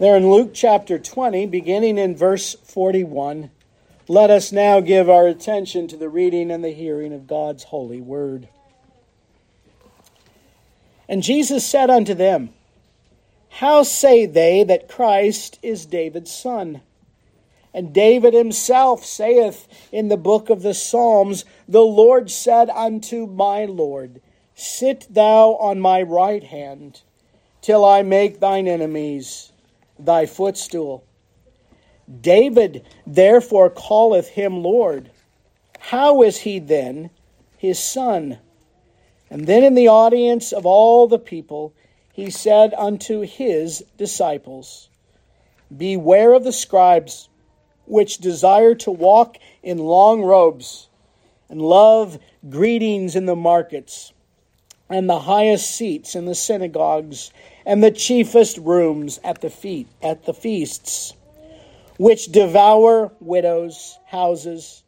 There in Luke chapter 20, beginning in verse 41, let us now give our attention to the reading and the hearing of God's holy word. And Jesus said unto them, How say they that Christ is David's son? And David himself saith in the book of the Psalms, The Lord said unto my Lord, Sit thou on my right hand, till I make thine enemies thy footstool. David therefore calleth him Lord. How is he then his son? And then in the audience of all the people, he said unto his disciples, Beware of the scribes which desire to walk in long robes and love greetings in the markets and the highest seats in the synagogues and the chiefest rooms at the feet at the feasts which devour widows houses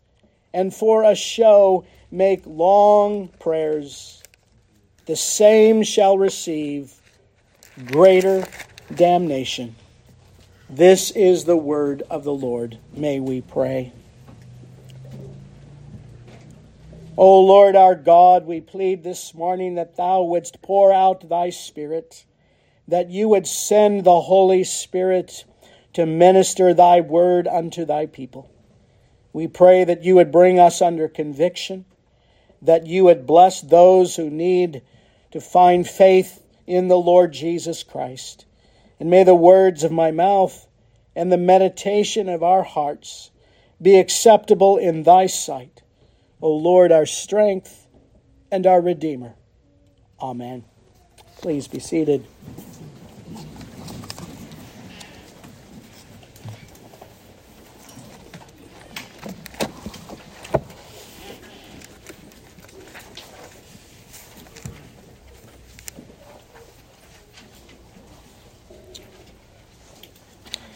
and for a show make long prayers the same shall receive greater damnation. This is the word of the lord. May we pray. O Lord our God, we plead this morning that Thou wouldst pour out Thy Spirit that you would send the Holy Spirit to minister thy word unto thy people. We pray that you would bring us under conviction, that you would bless those who need to find faith in the Lord Jesus Christ. And may the words of my mouth and the meditation of our hearts be acceptable in thy sight, O Lord, our strength and our Redeemer. Amen. Please be seated.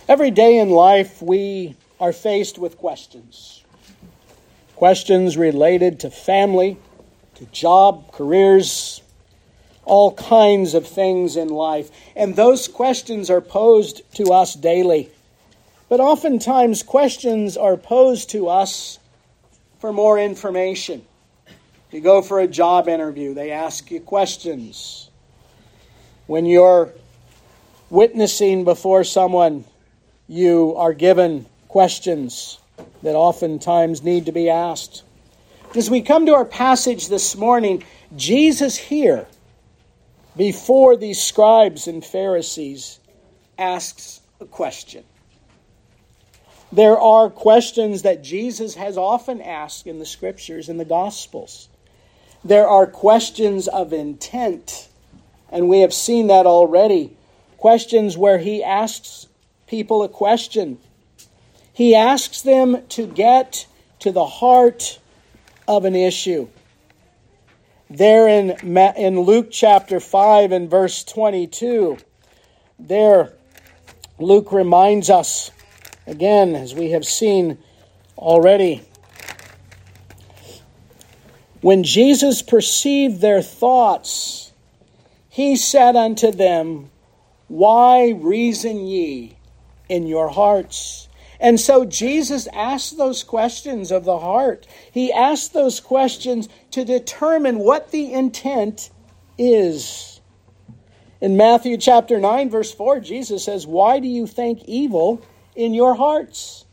Every day in life, we are faced with questions. Questions related to family, to job, careers, all kinds of things in life. And those questions are posed to us daily. But oftentimes, questions are posed to us for more information. You go for a job interview, they ask you questions. When you're witnessing before someone, you are given questions that oftentimes need to be asked. As we come to our passage this morning, Jesus here, before these scribes and Pharisees, asks a question. There are questions that Jesus has often asked in the scriptures and the gospels. There are questions of intent, and we have seen that already. Questions where he asks people a question. He asks them to get to the heart of an issue. There in, in Luke chapter 5 and verse 22, there Luke reminds us, again, as we have seen already, when Jesus perceived their thoughts, he said unto them, Why reason ye in your hearts. And so Jesus asked those questions of the heart. He asked those questions to determine what the intent is. In Matthew chapter 9, verse 4, Jesus says, Why do you think evil in your hearts?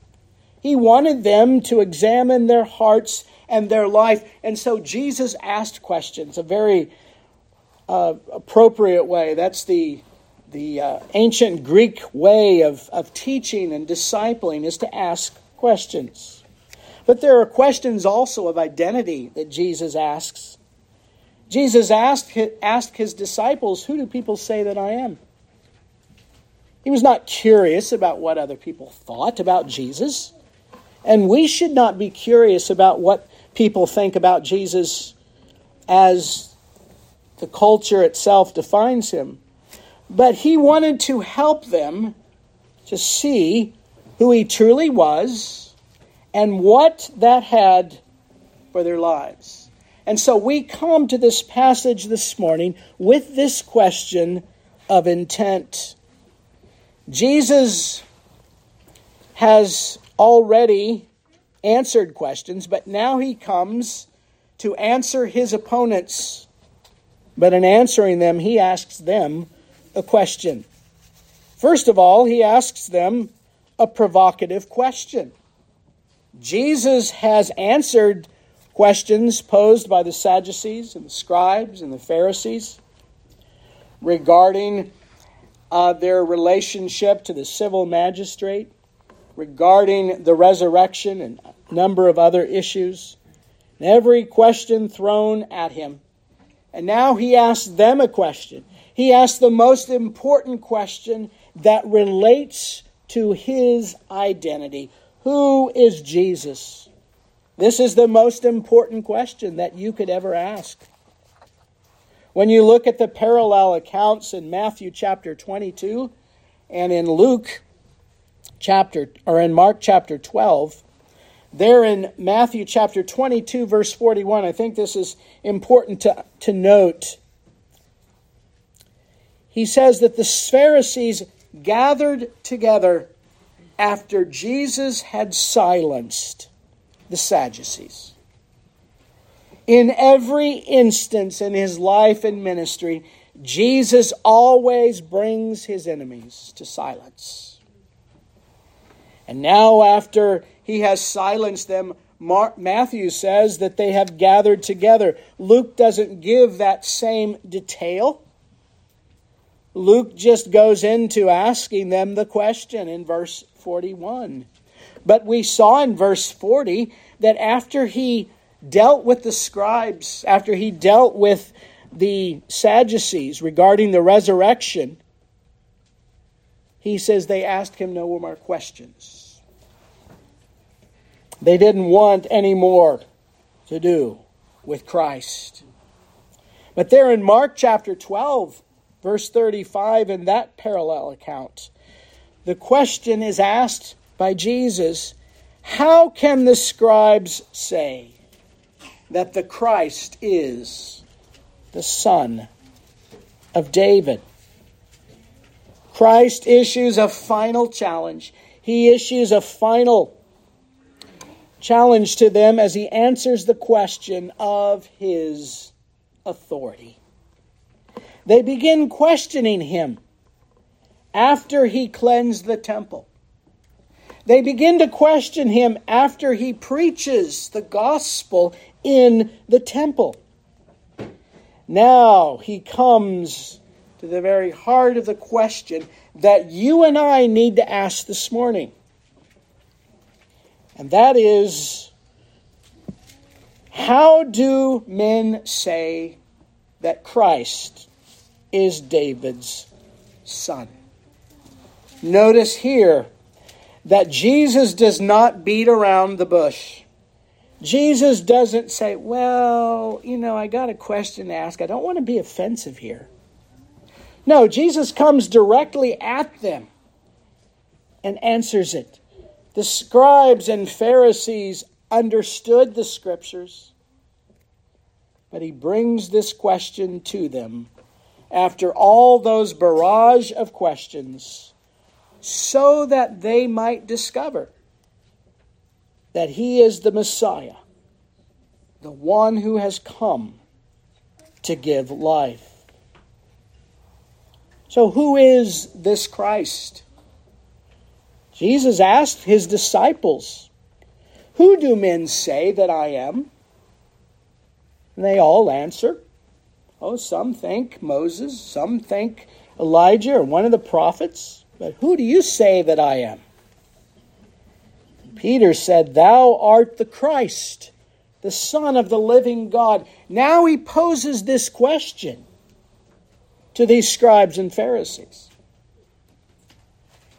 He wanted them to examine their hearts and their life. And so Jesus asked questions, a very uh, appropriate way. That's the the uh, ancient Greek way of, of teaching and discipling is to ask questions. But there are questions also of identity that Jesus asks. Jesus asked, asked his disciples, Who do people say that I am? He was not curious about what other people thought about Jesus. And we should not be curious about what people think about Jesus as the culture itself defines him. But he wanted to help them to see who he truly was and what that had for their lives. And so we come to this passage this morning with this question of intent. Jesus has already answered questions, but now he comes to answer his opponents. But in answering them, he asks them a question. First of all, he asks them a provocative question. Jesus has answered questions posed by the Sadducees and the scribes and the Pharisees regarding uh, their relationship to the civil magistrate, regarding the resurrection and a number of other issues. And every question thrown at him. And now he asks them a question. He asks the most important question that relates to his identity. Who is Jesus? This is the most important question that you could ever ask. When you look at the parallel accounts in Matthew chapter 22 and in Luke chapter or in Mark chapter 12, there in Matthew chapter 22 verse 41, I think this is important to, to note. He says that the Pharisees gathered together after Jesus had silenced the Sadducees. In every instance in his life and ministry, Jesus always brings his enemies to silence. And now, after he has silenced them, Matthew says that they have gathered together. Luke doesn't give that same detail. Luke just goes into asking them the question in verse 41. But we saw in verse 40 that after he dealt with the scribes, after he dealt with the Sadducees regarding the resurrection, he says they asked him no more questions. They didn't want any more to do with Christ. But there in Mark chapter 12, verse 35, in that parallel account, the question is asked by Jesus How can the scribes say that the Christ is the Son of David? Christ issues a final challenge. He issues a final challenge to them as he answers the question of his authority. They begin questioning him after he cleansed the temple. They begin to question him after he preaches the gospel in the temple. Now he comes to the very heart of the question that you and I need to ask this morning. And that is how do men say that Christ is David's son? Notice here that Jesus does not beat around the bush. Jesus doesn't say, Well, you know, I got a question to ask. I don't want to be offensive here. No, Jesus comes directly at them and answers it. The scribes and Pharisees understood the scriptures, but he brings this question to them after all those barrage of questions so that they might discover that he is the Messiah, the one who has come to give life. So, who is this Christ? Jesus asked his disciples, Who do men say that I am? And they all answer, Oh, some think Moses, some think Elijah or one of the prophets. But who do you say that I am? Peter said, Thou art the Christ, the Son of the living God. Now he poses this question to these scribes and Pharisees.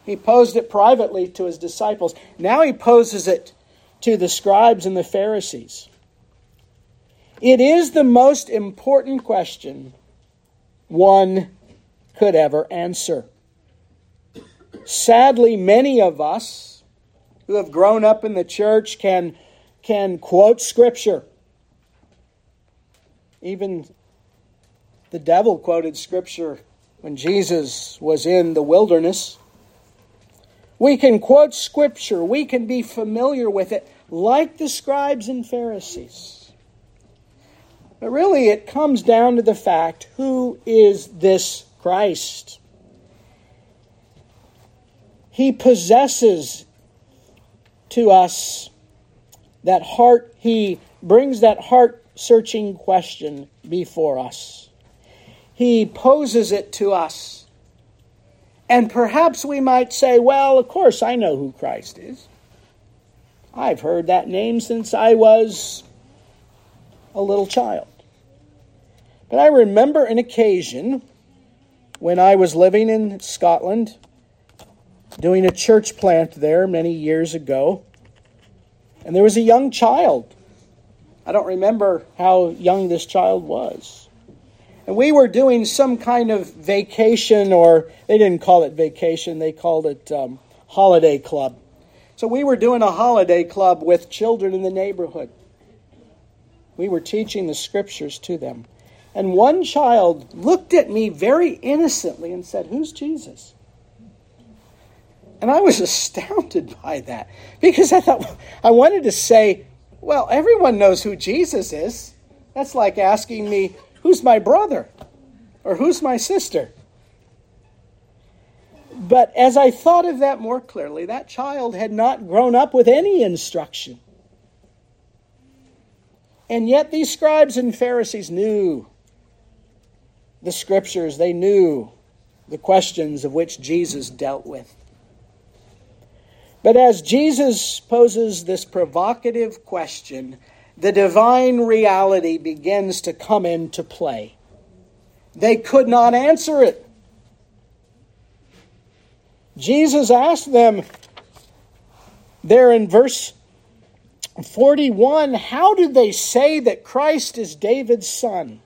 He posed it privately to his disciples. Now he poses it to the scribes and the Pharisees. It is the most important question one could ever answer. Sadly, many of us who have grown up in the church can, can quote Scripture. Even the devil quoted Scripture when Jesus was in the wilderness. We can quote Scripture, we can be familiar with it, like the scribes and Pharisees. But really, it comes down to the fact who is this Christ? He possesses to us that heart, he brings that heart searching question before us. He poses it to us. And perhaps we might say, well, of course, I know who Christ is. I've heard that name since I was a little child. But I remember an occasion when I was living in Scotland, doing a church plant there many years ago, and there was a young child. I don't remember how young this child was. And we were doing some kind of vacation, or they didn't call it vacation, they called it um, holiday club. So we were doing a holiday club with children in the neighborhood. We were teaching the scriptures to them. And one child looked at me very innocently and said, Who's Jesus? And I was astounded by that because I thought, I wanted to say, Well, everyone knows who Jesus is. That's like asking me, Who's my brother? Or who's my sister? But as I thought of that more clearly, that child had not grown up with any instruction. And yet these scribes and Pharisees knew the scriptures, they knew the questions of which Jesus dealt with. But as Jesus poses this provocative question, the divine reality begins to come into play. They could not answer it. Jesus asked them there in verse 41 how did they say that Christ is David's son?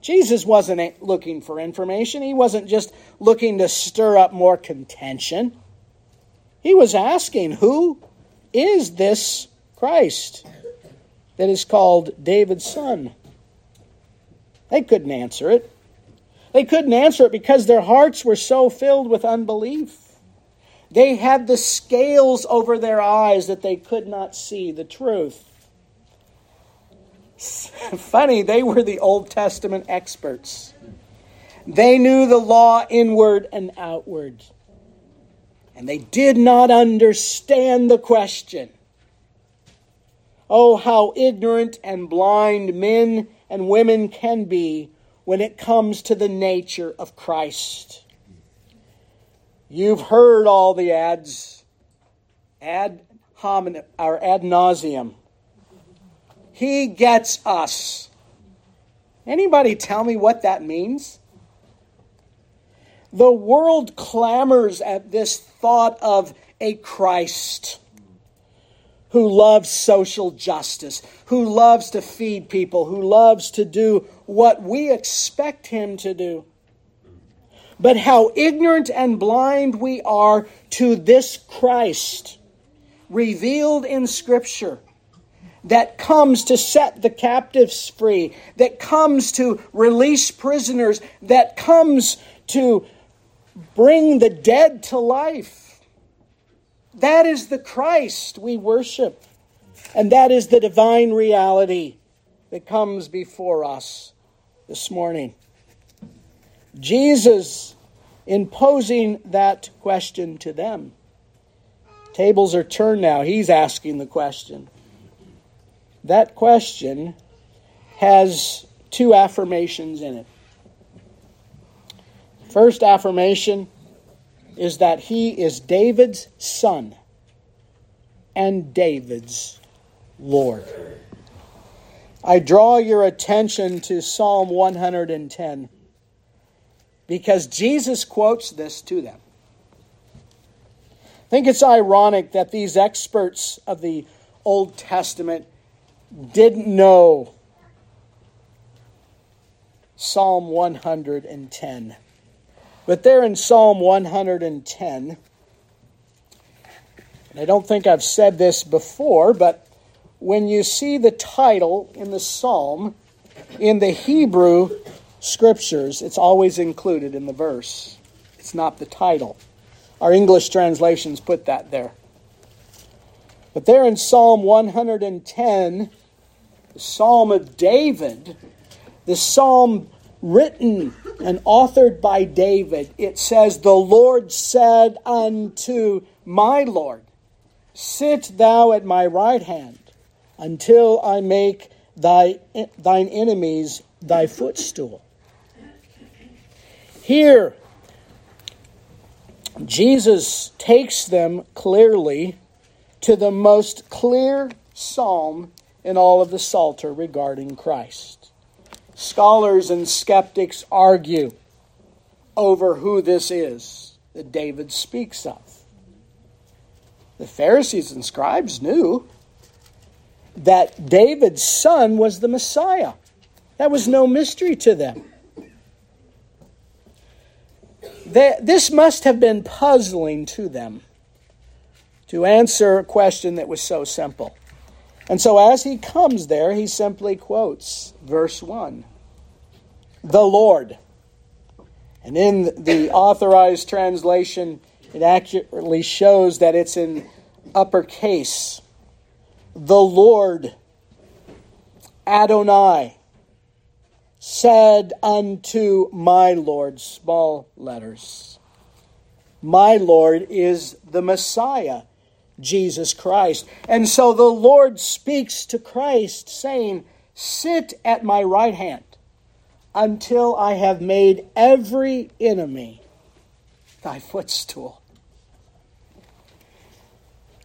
Jesus wasn't looking for information. He wasn't just looking to stir up more contention. He was asking, Who is this Christ that is called David's son? They couldn't answer it. They couldn't answer it because their hearts were so filled with unbelief. They had the scales over their eyes that they could not see the truth. Funny, they were the Old Testament experts. They knew the law inward and outward. And they did not understand the question. Oh, how ignorant and blind men and women can be when it comes to the nature of Christ. You've heard all the ads, ad hominem, or ad nauseum he gets us. Anybody tell me what that means? The world clamors at this thought of a Christ who loves social justice, who loves to feed people, who loves to do what we expect him to do. But how ignorant and blind we are to this Christ revealed in Scripture that comes to set the captives free, that comes to release prisoners, that comes to bring the dead to life. That is the Christ we worship. And that is the divine reality that comes before us this morning. Jesus, in posing that question to them, tables are turned now. He's asking the question that question has two affirmations in it. First affirmation is that he is David's son and David's Lord. I draw your attention to Psalm 110 because Jesus quotes this to them. I think it's ironic that these experts of the Old Testament didn't know Psalm 110. But there in Psalm 110, and I don't think I've said this before, but when you see the title in the psalm, in the Hebrew scriptures, it's always included in the verse. It's not the title. Our English translations put that there. But there in Psalm 110, the Psalm of David, the Psalm written and authored by David, it says, The Lord said unto my Lord, Sit thou at my right hand until I make thy, thine enemies thy footstool. Here, Jesus takes them clearly to the most clear psalm in all of the Psalter regarding Christ. Scholars and skeptics argue over who this is that David speaks of. The Pharisees and scribes knew that David's son was the Messiah. That was no mystery to them. This must have been puzzling to them to answer a question that was so simple. And so as he comes there, he simply quotes verse 1 The Lord. And in the authorized translation, it accurately shows that it's in uppercase. The Lord, Adonai, said unto my Lord, small letters. My Lord is the Messiah, Jesus Christ. And so the Lord speaks to Christ, saying, Sit at my right hand until I have made every enemy thy footstool.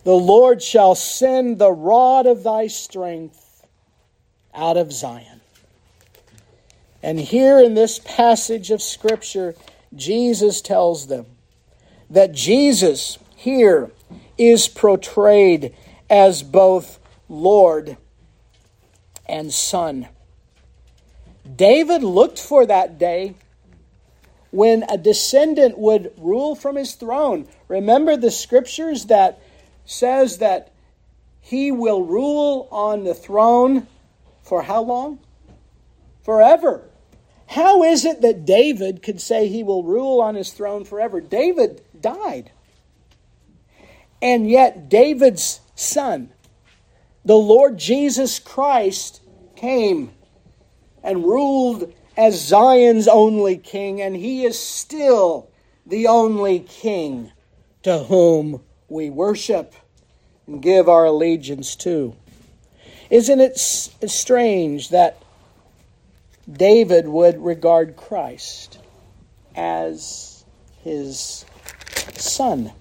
The Lord shall send the rod of thy strength out of Zion. And here in this passage of Scripture, Jesus tells them that Jesus here is portrayed as both Lord and Son. David looked for that day when a descendant would rule from his throne. Remember the scriptures that says that he will rule on the throne for how long? Forever. How is it that David could say he will rule on his throne forever? David died. And yet, David's son, the Lord Jesus Christ, came and ruled as Zion's only king, and he is still the only king to whom we worship and give our allegiance to. Isn't it strange that David would regard Christ as his son.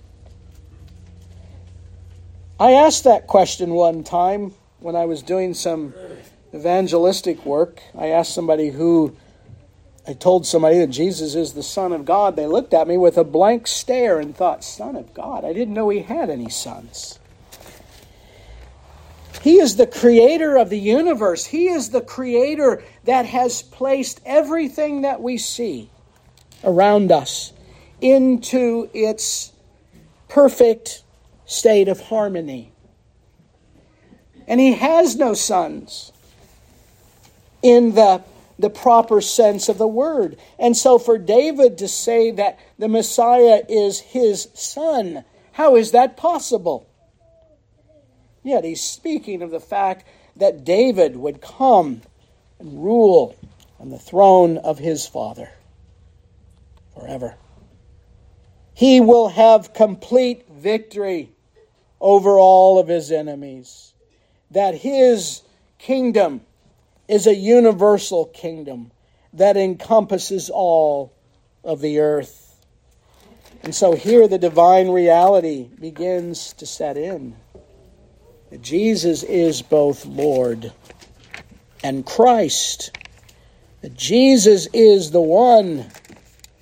I asked that question one time when I was doing some evangelistic work. I asked somebody who I told somebody that Jesus is the Son of God. They looked at me with a blank stare and thought, Son of God? I didn't know he had any sons. He is the creator of the universe. He is the creator that has placed everything that we see around us into its perfect state of harmony. And he has no sons in the, the proper sense of the word. And so for David to say that the Messiah is his son, how is that possible? Yet he's speaking of the fact that David would come and rule on the throne of his father forever. He will have complete victory over all of his enemies. That his kingdom is a universal kingdom that encompasses all of the earth. And so here the divine reality begins to set in. Jesus is both Lord and Christ. Jesus is the one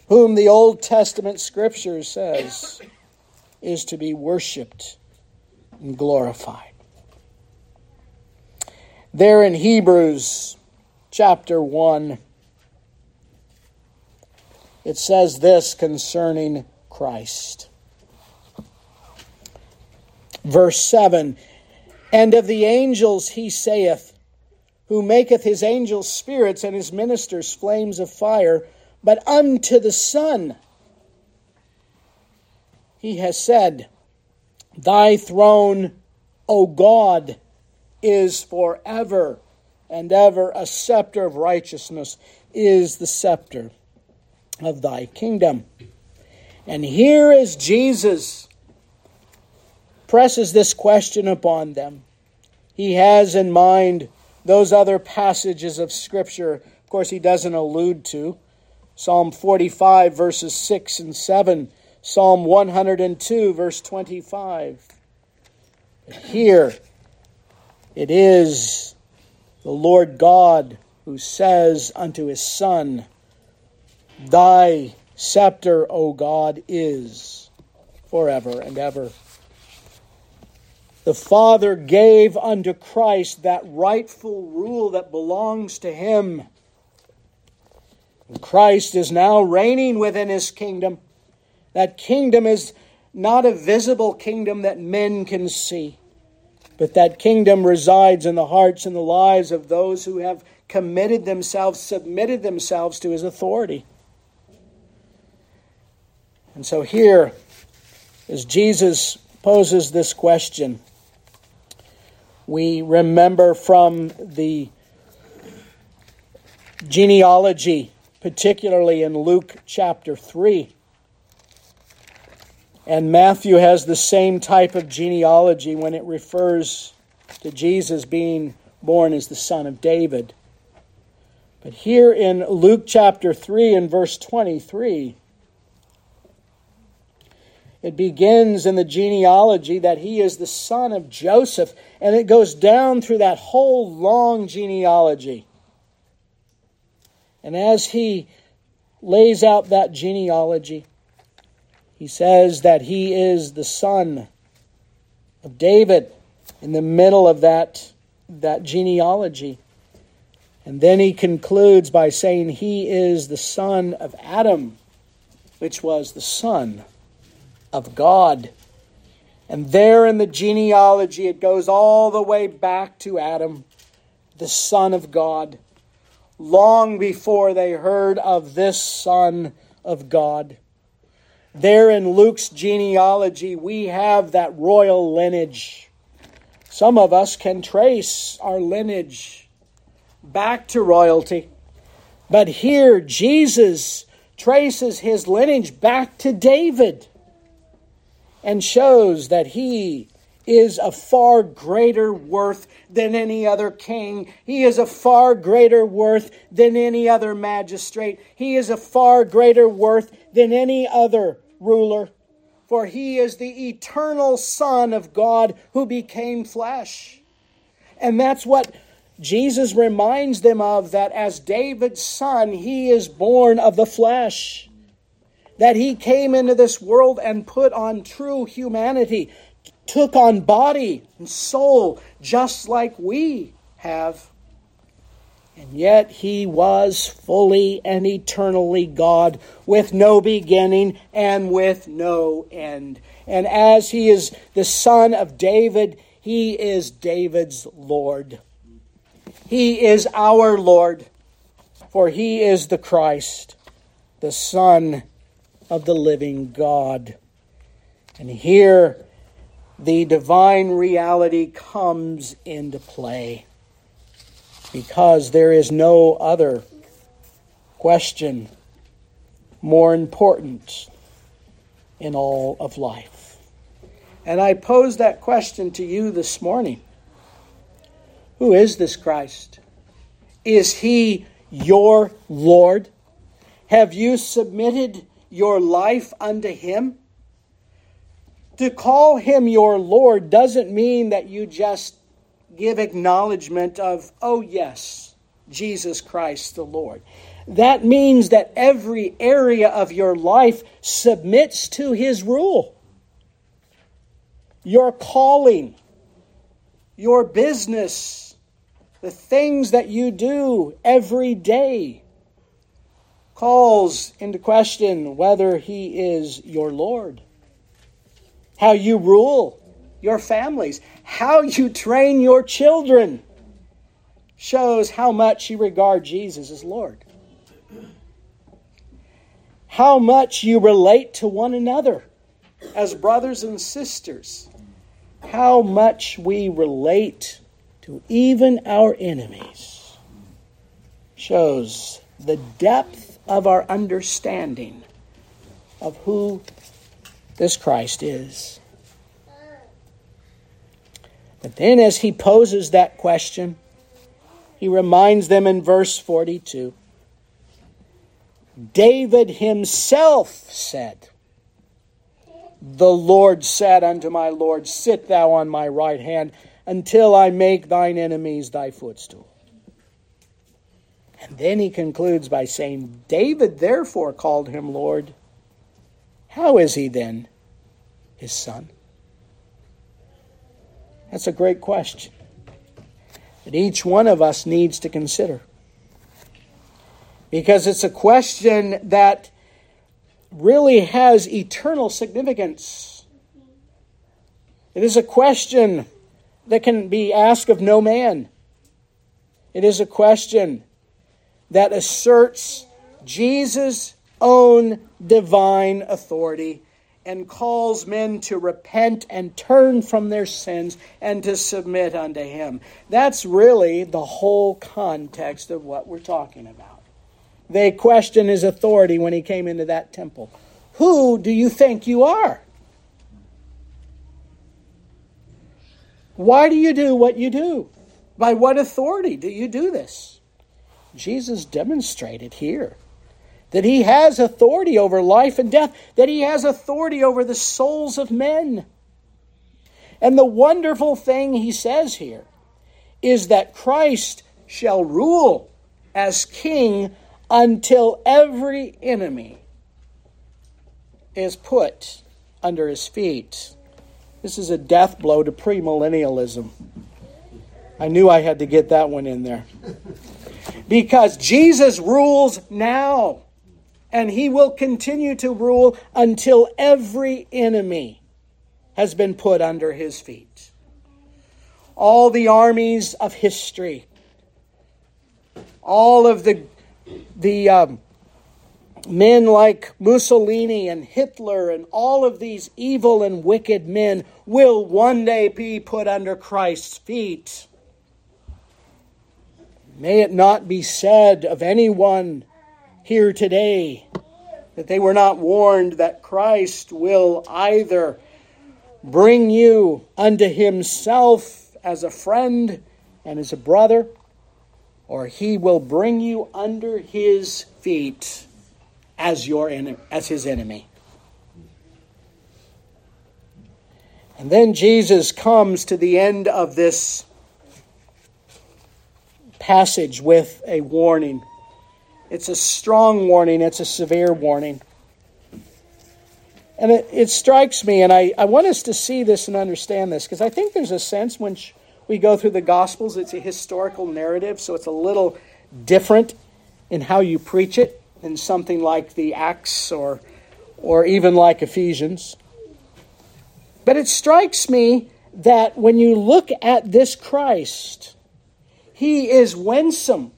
whom the Old Testament Scripture says is to be worshiped and glorified. There in Hebrews chapter 1, it says this concerning Christ. Verse 7 and of the angels he saith, Who maketh his angels spirits and his ministers flames of fire, but unto the Son he has said, Thy throne, O God, is forever and ever. A scepter of righteousness is the scepter of thy kingdom. And here is Jesus presses this question upon them. He has in mind those other passages of Scripture, of course, he doesn't allude to. Psalm 45, verses 6 and 7, Psalm 102, verse 25. Here it is the Lord God who says unto his Son, Thy scepter, O God, is forever and ever. The Father gave unto Christ that rightful rule that belongs to him. And Christ is now reigning within his kingdom. That kingdom is not a visible kingdom that men can see, but that kingdom resides in the hearts and the lives of those who have committed themselves, submitted themselves to his authority. And so here, as Jesus poses this question, we remember from the genealogy, particularly in Luke chapter 3. And Matthew has the same type of genealogy when it refers to Jesus being born as the son of David. But here in Luke chapter 3 and verse 23, it begins in the genealogy that he is the son of Joseph, and it goes down through that whole long genealogy. And as he lays out that genealogy, he says that he is the son of David in the middle of that, that genealogy. And then he concludes by saying he is the son of Adam, which was the son of God. And there in the genealogy, it goes all the way back to Adam, the Son of God, long before they heard of this Son of God. There in Luke's genealogy, we have that royal lineage. Some of us can trace our lineage back to royalty. But here, Jesus traces his lineage back to David and shows that he is a far greater worth than any other king. He is a far greater worth than any other magistrate. He is a far greater worth than any other ruler. For he is the eternal Son of God who became flesh. And that's what Jesus reminds them of that as David's son, he is born of the flesh that he came into this world and put on true humanity, took on body and soul, just like we have. And yet he was fully and eternally God, with no beginning and with no end. And as he is the son of David, he is David's Lord. He is our Lord, for he is the Christ, the Son of the living God. And here the divine reality comes into play because there is no other question more important in all of life. And I pose that question to you this morning Who is this Christ? Is he your Lord? Have you submitted your life unto Him? To call Him your Lord doesn't mean that you just give acknowledgement of, oh, yes, Jesus Christ the Lord. That means that every area of your life submits to His rule. Your calling, your business, the things that you do every day calls into question whether he is your Lord. How you rule your families, how you train your children shows how much you regard Jesus as Lord. How much you relate to one another as brothers and sisters, how much we relate to even our enemies shows the depth of our understanding of who this Christ is. But then, as he poses that question, he reminds them in verse 42 David himself said, The Lord said unto my Lord, Sit thou on my right hand until I make thine enemies thy footstool. And then he concludes by saying, David therefore called him Lord. How is he then his son? That's a great question that each one of us needs to consider. Because it's a question that really has eternal significance. It is a question that can be asked of no man. It is a question that asserts Jesus' own divine authority and calls men to repent and turn from their sins and to submit unto Him. That's really the whole context of what we're talking about. They question His authority when He came into that temple. Who do you think you are? Why do you do what you do? By what authority do you do this? Jesus demonstrated here that he has authority over life and death, that he has authority over the souls of men. And the wonderful thing he says here is that Christ shall rule as king until every enemy is put under his feet. This is a death blow to premillennialism. I knew I had to get that one in there. Because Jesus rules now and he will continue to rule until every enemy has been put under his feet. All the armies of history, all of the, the um, men like Mussolini and Hitler and all of these evil and wicked men will one day be put under Christ's feet. May it not be said of anyone here today that they were not warned that Christ will either bring you unto himself as a friend and as a brother, or he will bring you under his feet as your as his enemy. And then Jesus comes to the end of this passage with a warning. It's a strong warning, it's a severe warning. And it, it strikes me, and I, I want us to see this and understand this, because I think there's a sense when we go through the Gospels, it's a historical narrative, so it's a little different in how you preach it than something like the Acts or, or even like Ephesians. But it strikes me that when you look at this Christ, he is winsome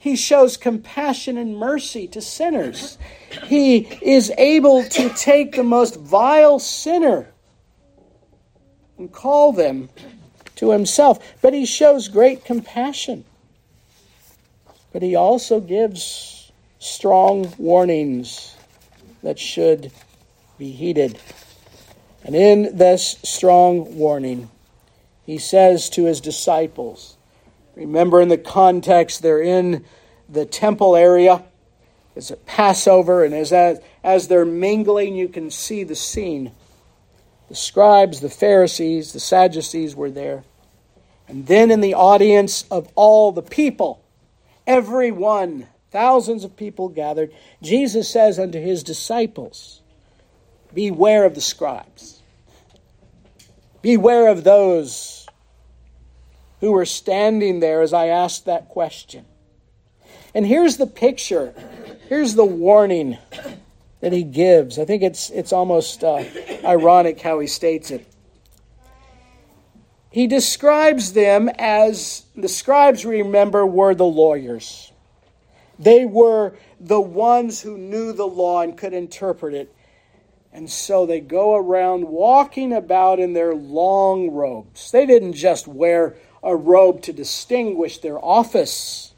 he shows compassion and mercy to sinners. He is able to take the most vile sinner and call them to himself. But he shows great compassion. But he also gives strong warnings that should be heeded. And in this strong warning, he says to his disciples, Remember, in the context, they're in the temple area. It's a Passover, and as, as they're mingling, you can see the scene. The scribes, the Pharisees, the Sadducees were there. And then in the audience of all the people, everyone, thousands of people gathered, Jesus says unto his disciples, Beware of the scribes. Beware of those who were standing there as I asked that question. And here's the picture. Here's the warning that he gives. I think it's, it's almost uh, ironic how he states it. He describes them as the scribes, remember, were the lawyers. They were the ones who knew the law and could interpret it. And so they go around walking about in their long robes. They didn't just wear a robe to distinguish their office,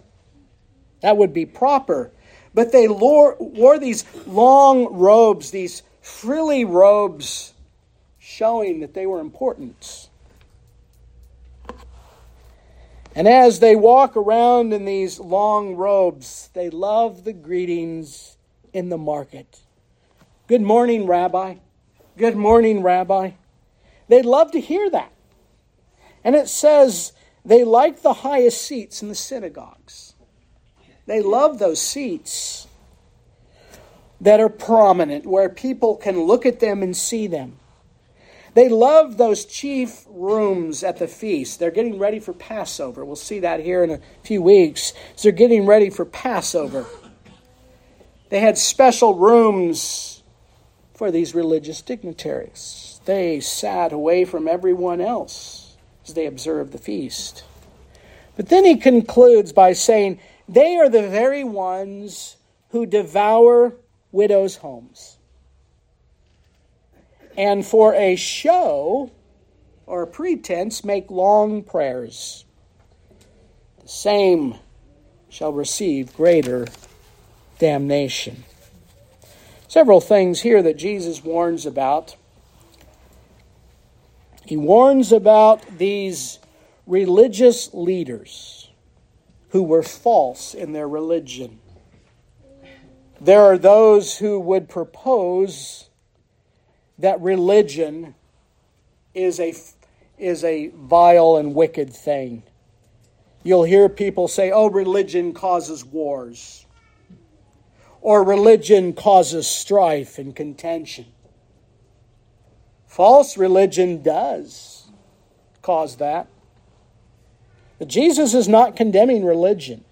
that would be proper. But they wore these long robes, these frilly robes, showing that they were important. And as they walk around in these long robes, they love the greetings in the market. Good morning, Rabbi. Good morning, Rabbi. They'd love to hear that. And it says they like the highest seats in the synagogues. They love those seats that are prominent, where people can look at them and see them. They love those chief rooms at the feast. They're getting ready for Passover. We'll see that here in a few weeks. So they're getting ready for Passover. They had special rooms for these religious dignitaries. They sat away from everyone else as they observe the feast. But then he concludes by saying, They are the very ones who devour widows' homes and for a show or a pretense make long prayers. The same shall receive greater damnation. Several things here that Jesus warns about. He warns about these religious leaders who were false in their religion. There are those who would propose that religion is a, is a vile and wicked thing. You'll hear people say, oh, religion causes wars, or religion causes strife and contention. False religion does cause that. But Jesus is not condemning religion.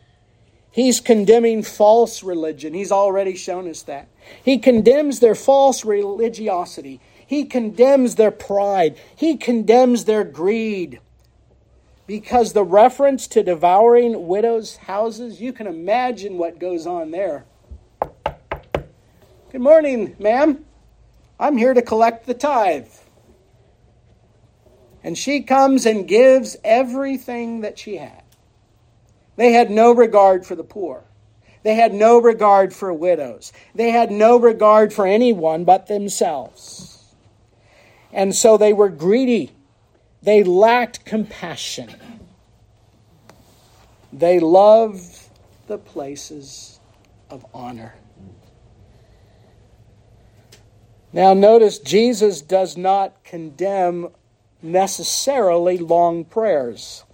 He's condemning false religion. He's already shown us that. He condemns their false religiosity. He condemns their pride. He condemns their greed. Because the reference to devouring widows' houses, you can imagine what goes on there. Good morning, ma'am. I'm here to collect the tithe. And she comes and gives everything that she had. They had no regard for the poor. They had no regard for widows. They had no regard for anyone but themselves. And so they were greedy. They lacked compassion. They loved the places of honor. Now, notice Jesus does not condemn necessarily long prayers.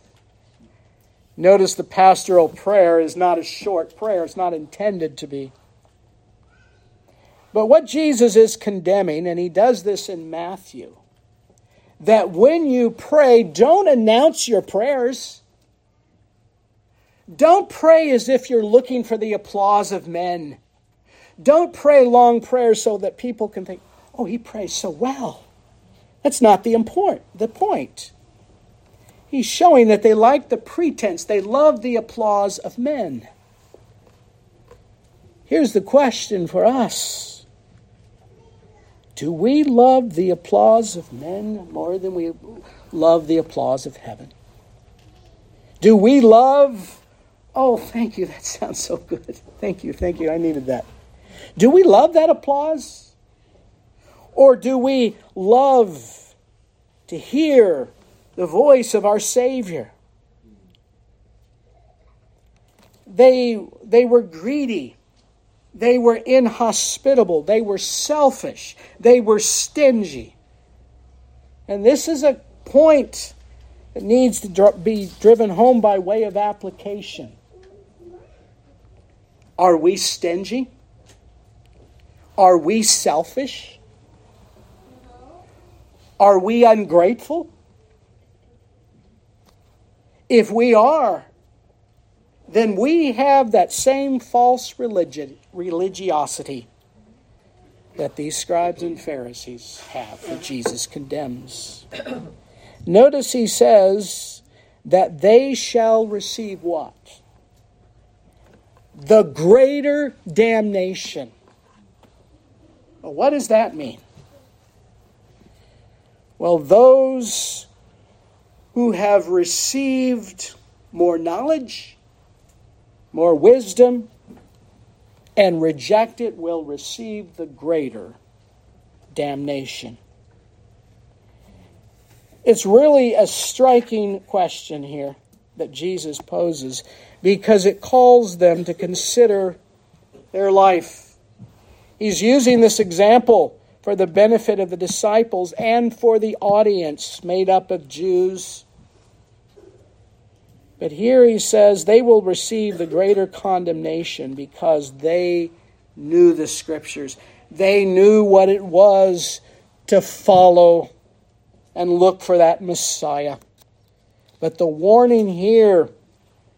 Notice the pastoral prayer is not a short prayer, it's not intended to be. But what Jesus is condemning, and he does this in Matthew, that when you pray, don't announce your prayers. Don't pray as if you're looking for the applause of men. Don't pray long prayers so that people can think, oh, he prays so well. That's not the, import, the point. He's showing that they like the pretense, they love the applause of men. Here's the question for us Do we love the applause of men more than we love the applause of heaven? Do we love, oh, thank you, that sounds so good. Thank you, thank you, I needed that. Do we love that applause? Or do we love to hear the voice of our Savior. They, they were greedy. They were inhospitable. They were selfish. They were stingy. And this is a point that needs to be driven home by way of application. Are we stingy? Are we selfish? Are we ungrateful? If we are, then we have that same false religion, religiosity that these scribes and Pharisees have that Jesus condemns. Notice he says that they shall receive what? The greater damnation. Well, what does that mean? Well, those who have received more knowledge, more wisdom, and reject it will receive the greater damnation. It's really a striking question here that Jesus poses because it calls them to consider their life. He's using this example for the benefit of the disciples and for the audience made up of Jews. But here he says they will receive the greater condemnation because they knew the scriptures. They knew what it was to follow and look for that Messiah. But the warning here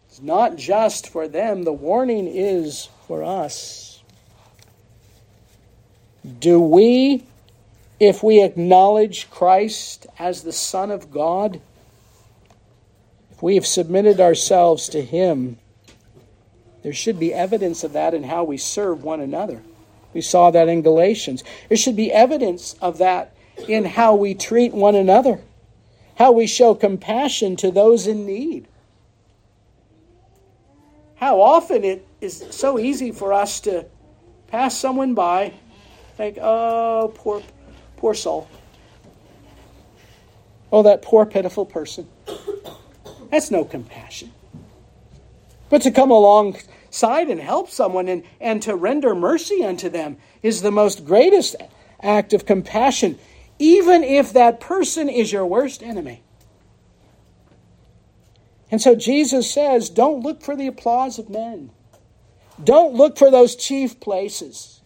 is not just for them, the warning is for us. Do we, if we acknowledge Christ as the Son of God, if we have submitted ourselves to Him, there should be evidence of that in how we serve one another. We saw that in Galatians. There should be evidence of that in how we treat one another, how we show compassion to those in need. How often it is so easy for us to pass someone by, think, oh, poor, poor soul. Oh, that poor, pitiful person. That's no compassion. But to come alongside and help someone and, and to render mercy unto them is the most greatest act of compassion even if that person is your worst enemy. And so Jesus says, don't look for the applause of men. Don't look for those chief places.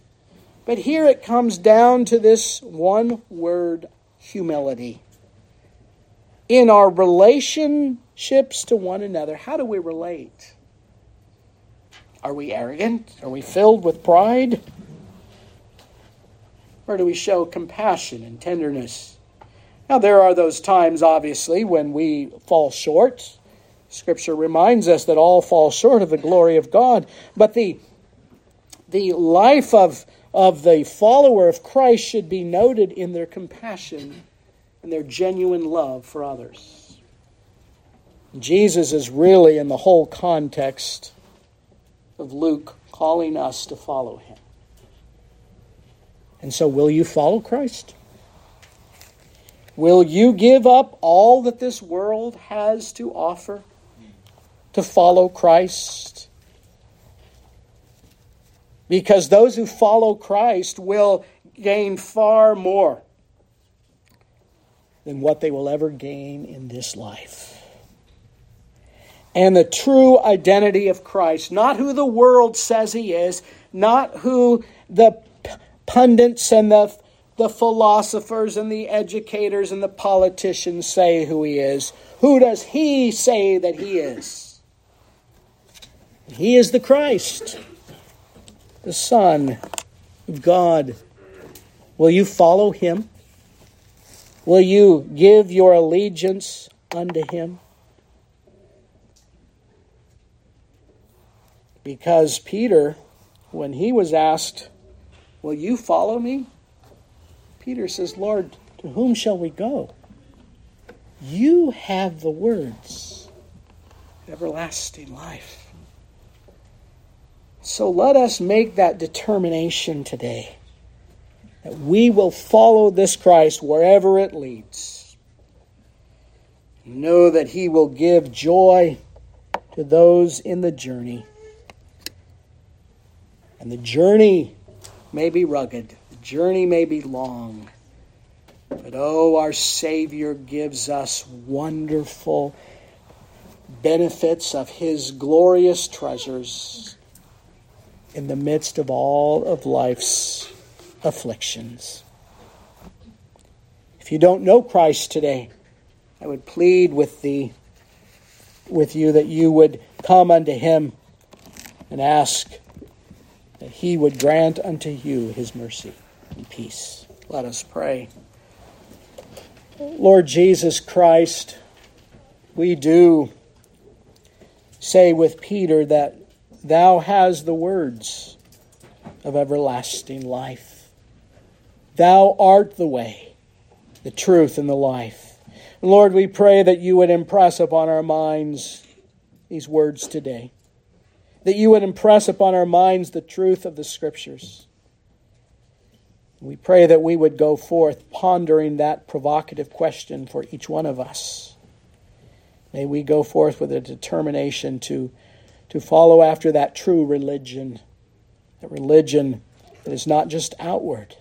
But here it comes down to this one word humility. In our relationships to one another, how do we relate? Are we arrogant? Are we filled with pride? Or do we show compassion and tenderness? Now, there are those times, obviously, when we fall short. Scripture reminds us that all fall short of the glory of God. But the, the life of, of the follower of Christ should be noted in their compassion and their genuine love for others. Jesus is really, in the whole context of Luke, calling us to follow him. And so, will you follow Christ? Will you give up all that this world has to offer to follow Christ? Because those who follow Christ will gain far more than what they will ever gain in this life. And the true identity of Christ, not who the world says he is, not who the pundits and the, the philosophers and the educators and the politicians say who he is. Who does he say that he is? He is the Christ, the Son of God. Will you follow him? Will you give your allegiance unto him? Because Peter, when he was asked, Will you follow me? Peter says, Lord, to whom shall we go? You have the words everlasting life. So let us make that determination today that we will follow this Christ wherever it leads. Know that He will give joy to those in the journey. And the journey may be rugged, the journey may be long. But oh, our Savior gives us wonderful benefits of His glorious treasures in the midst of all of life's afflictions. If you don't know Christ today, I would plead with thee with you that you would come unto him and ask that he would grant unto you his mercy and peace. Let us pray. Lord Jesus Christ, we do say with Peter that thou hast the words of everlasting life. Thou art the way, the truth, and the life. Lord, we pray that you would impress upon our minds these words today, that you would impress upon our minds the truth of the Scriptures. We pray that we would go forth pondering that provocative question for each one of us. May we go forth with a determination to, to follow after that true religion, a religion that is not just outward,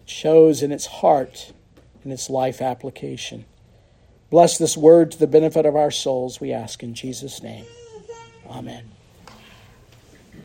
it shows in its heart, in its life application. Bless this word to the benefit of our souls, we ask in Jesus' name. Amen.